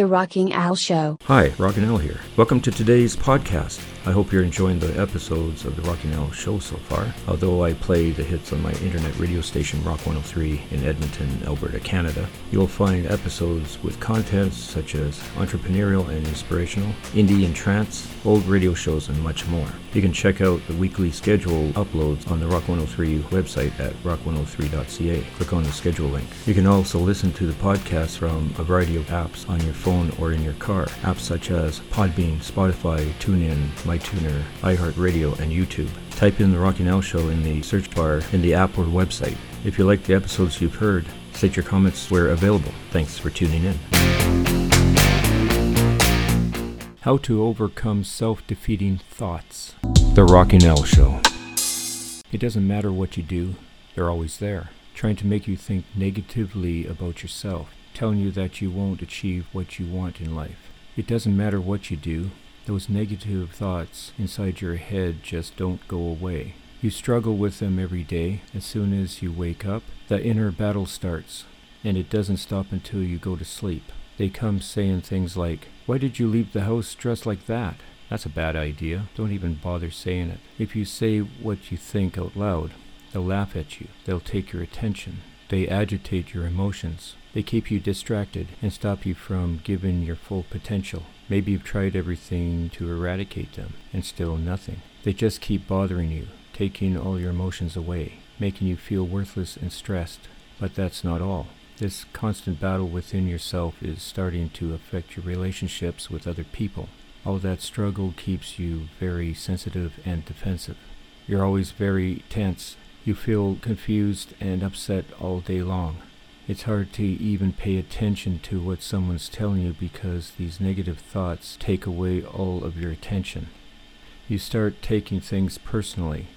The Rocking Al Show. Hi, Rockin' Al here. Welcome to today's podcast. I hope you're enjoying the episodes of the Rockin' Al Show so far. Although I play the hits on my internet radio station Rock 103 in Edmonton, Alberta, Canada, you'll find episodes with contents such as entrepreneurial and inspirational, indie and trance, old radio shows, and much more. You can check out the weekly schedule uploads on the Rock 103 website at rock103.ca. Click on the schedule link. You can also listen to the podcast from a variety of apps on your phone or in your car. Apps such as Podbean, Spotify, TuneIn, MyTuner, iHeartRadio, and YouTube. Type in the Rocking Al Show in the search bar in the app or website. If you like the episodes you've heard, state your comments where available. Thanks for tuning in. How to overcome self defeating thoughts. The Rocking Al Show. It doesn't matter what you do, they're always there, trying to make you think negatively about yourself, telling you that you won't achieve what you want in life. It doesn't matter what you do, those negative thoughts inside your head just don't go away. You struggle with them every day. As soon as you wake up, the inner battle starts, and it doesn't stop until you go to sleep. They come saying things like, Why did you leave the house dressed like that? That's a bad idea. Don't even bother saying it. If you say what you think out loud, they'll laugh at you. They'll take your attention. They agitate your emotions. They keep you distracted and stop you from giving your full potential. Maybe you've tried everything to eradicate them, and still nothing. They just keep bothering you, taking all your emotions away, making you feel worthless and stressed. But that's not all. This constant battle within yourself is starting to affect your relationships with other people. All that struggle keeps you very sensitive and defensive. You're always very tense. You feel confused and upset all day long. It's hard to even pay attention to what someone's telling you because these negative thoughts take away all of your attention. You start taking things personally,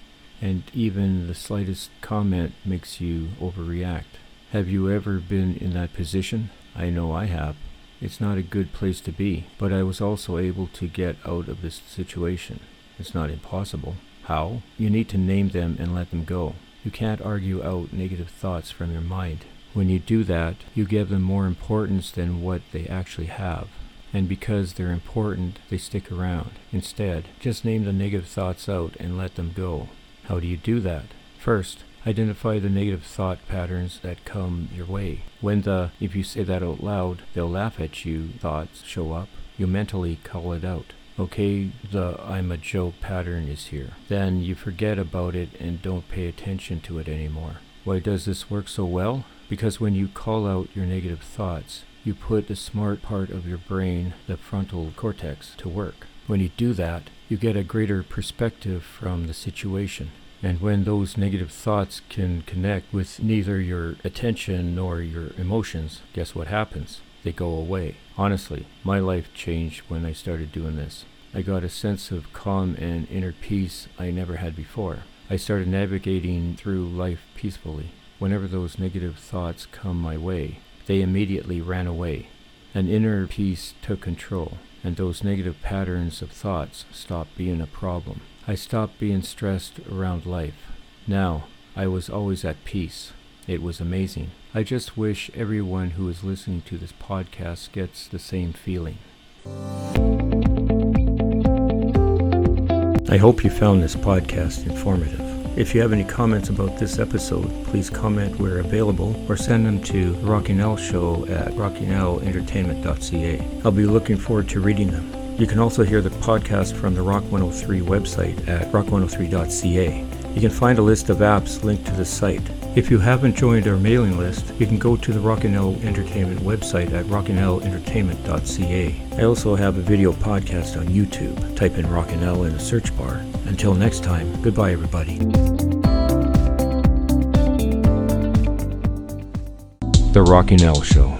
and even the slightest comment makes you overreact. Have you ever been in that position? I know I have. It's not a good place to be, but I was also able to get out of this situation. It's not impossible. How? You need to name them and let them go. You can't argue out negative thoughts from your mind. When you do that, you give them more importance than what they actually have. And because they're important, they stick around. Instead, just name the negative thoughts out and let them go. How do you do that? First, identify the negative thought patterns that come your way. When the, if you say that out loud, they'll laugh at you thoughts show up, you mentally call it out. Okay, the I'm a Joe pattern is here. Then you forget about it and don't pay attention to it anymore. Why does this work so well? Because when you call out your negative thoughts, you put the smart part of your brain, the frontal cortex, to work. When you do that, you get a greater perspective from the situation. And when those negative thoughts can connect with neither your attention nor your emotions, guess what happens? They go away. Honestly, my life changed when I started doing this. I got a sense of calm and inner peace I never had before. I started navigating through life peacefully. Whenever those negative thoughts come my way, they immediately ran away. An inner peace took control, and those negative patterns of thoughts stopped being a problem. I stopped being stressed around life. Now, I was always at peace. It was amazing. I just wish everyone who is listening to this podcast gets the same feeling. I hope you found this podcast informative. If you have any comments about this episode, please comment where available or send them to the Rocking Al Show at rockingalentertainment.ca. I'll be looking forward to reading them. You can also hear the podcast from the Rock 103 website at rock103.ca. You can find a list of apps linked to the site. If you haven't joined our mailing list, you can go to the Rocking Al Entertainment website at rockingalentertainment.ca. I also have a video podcast on YouTube. Type in Rocking Al in the search bar. Until next time, goodbye everybody. The Rocking Al Show.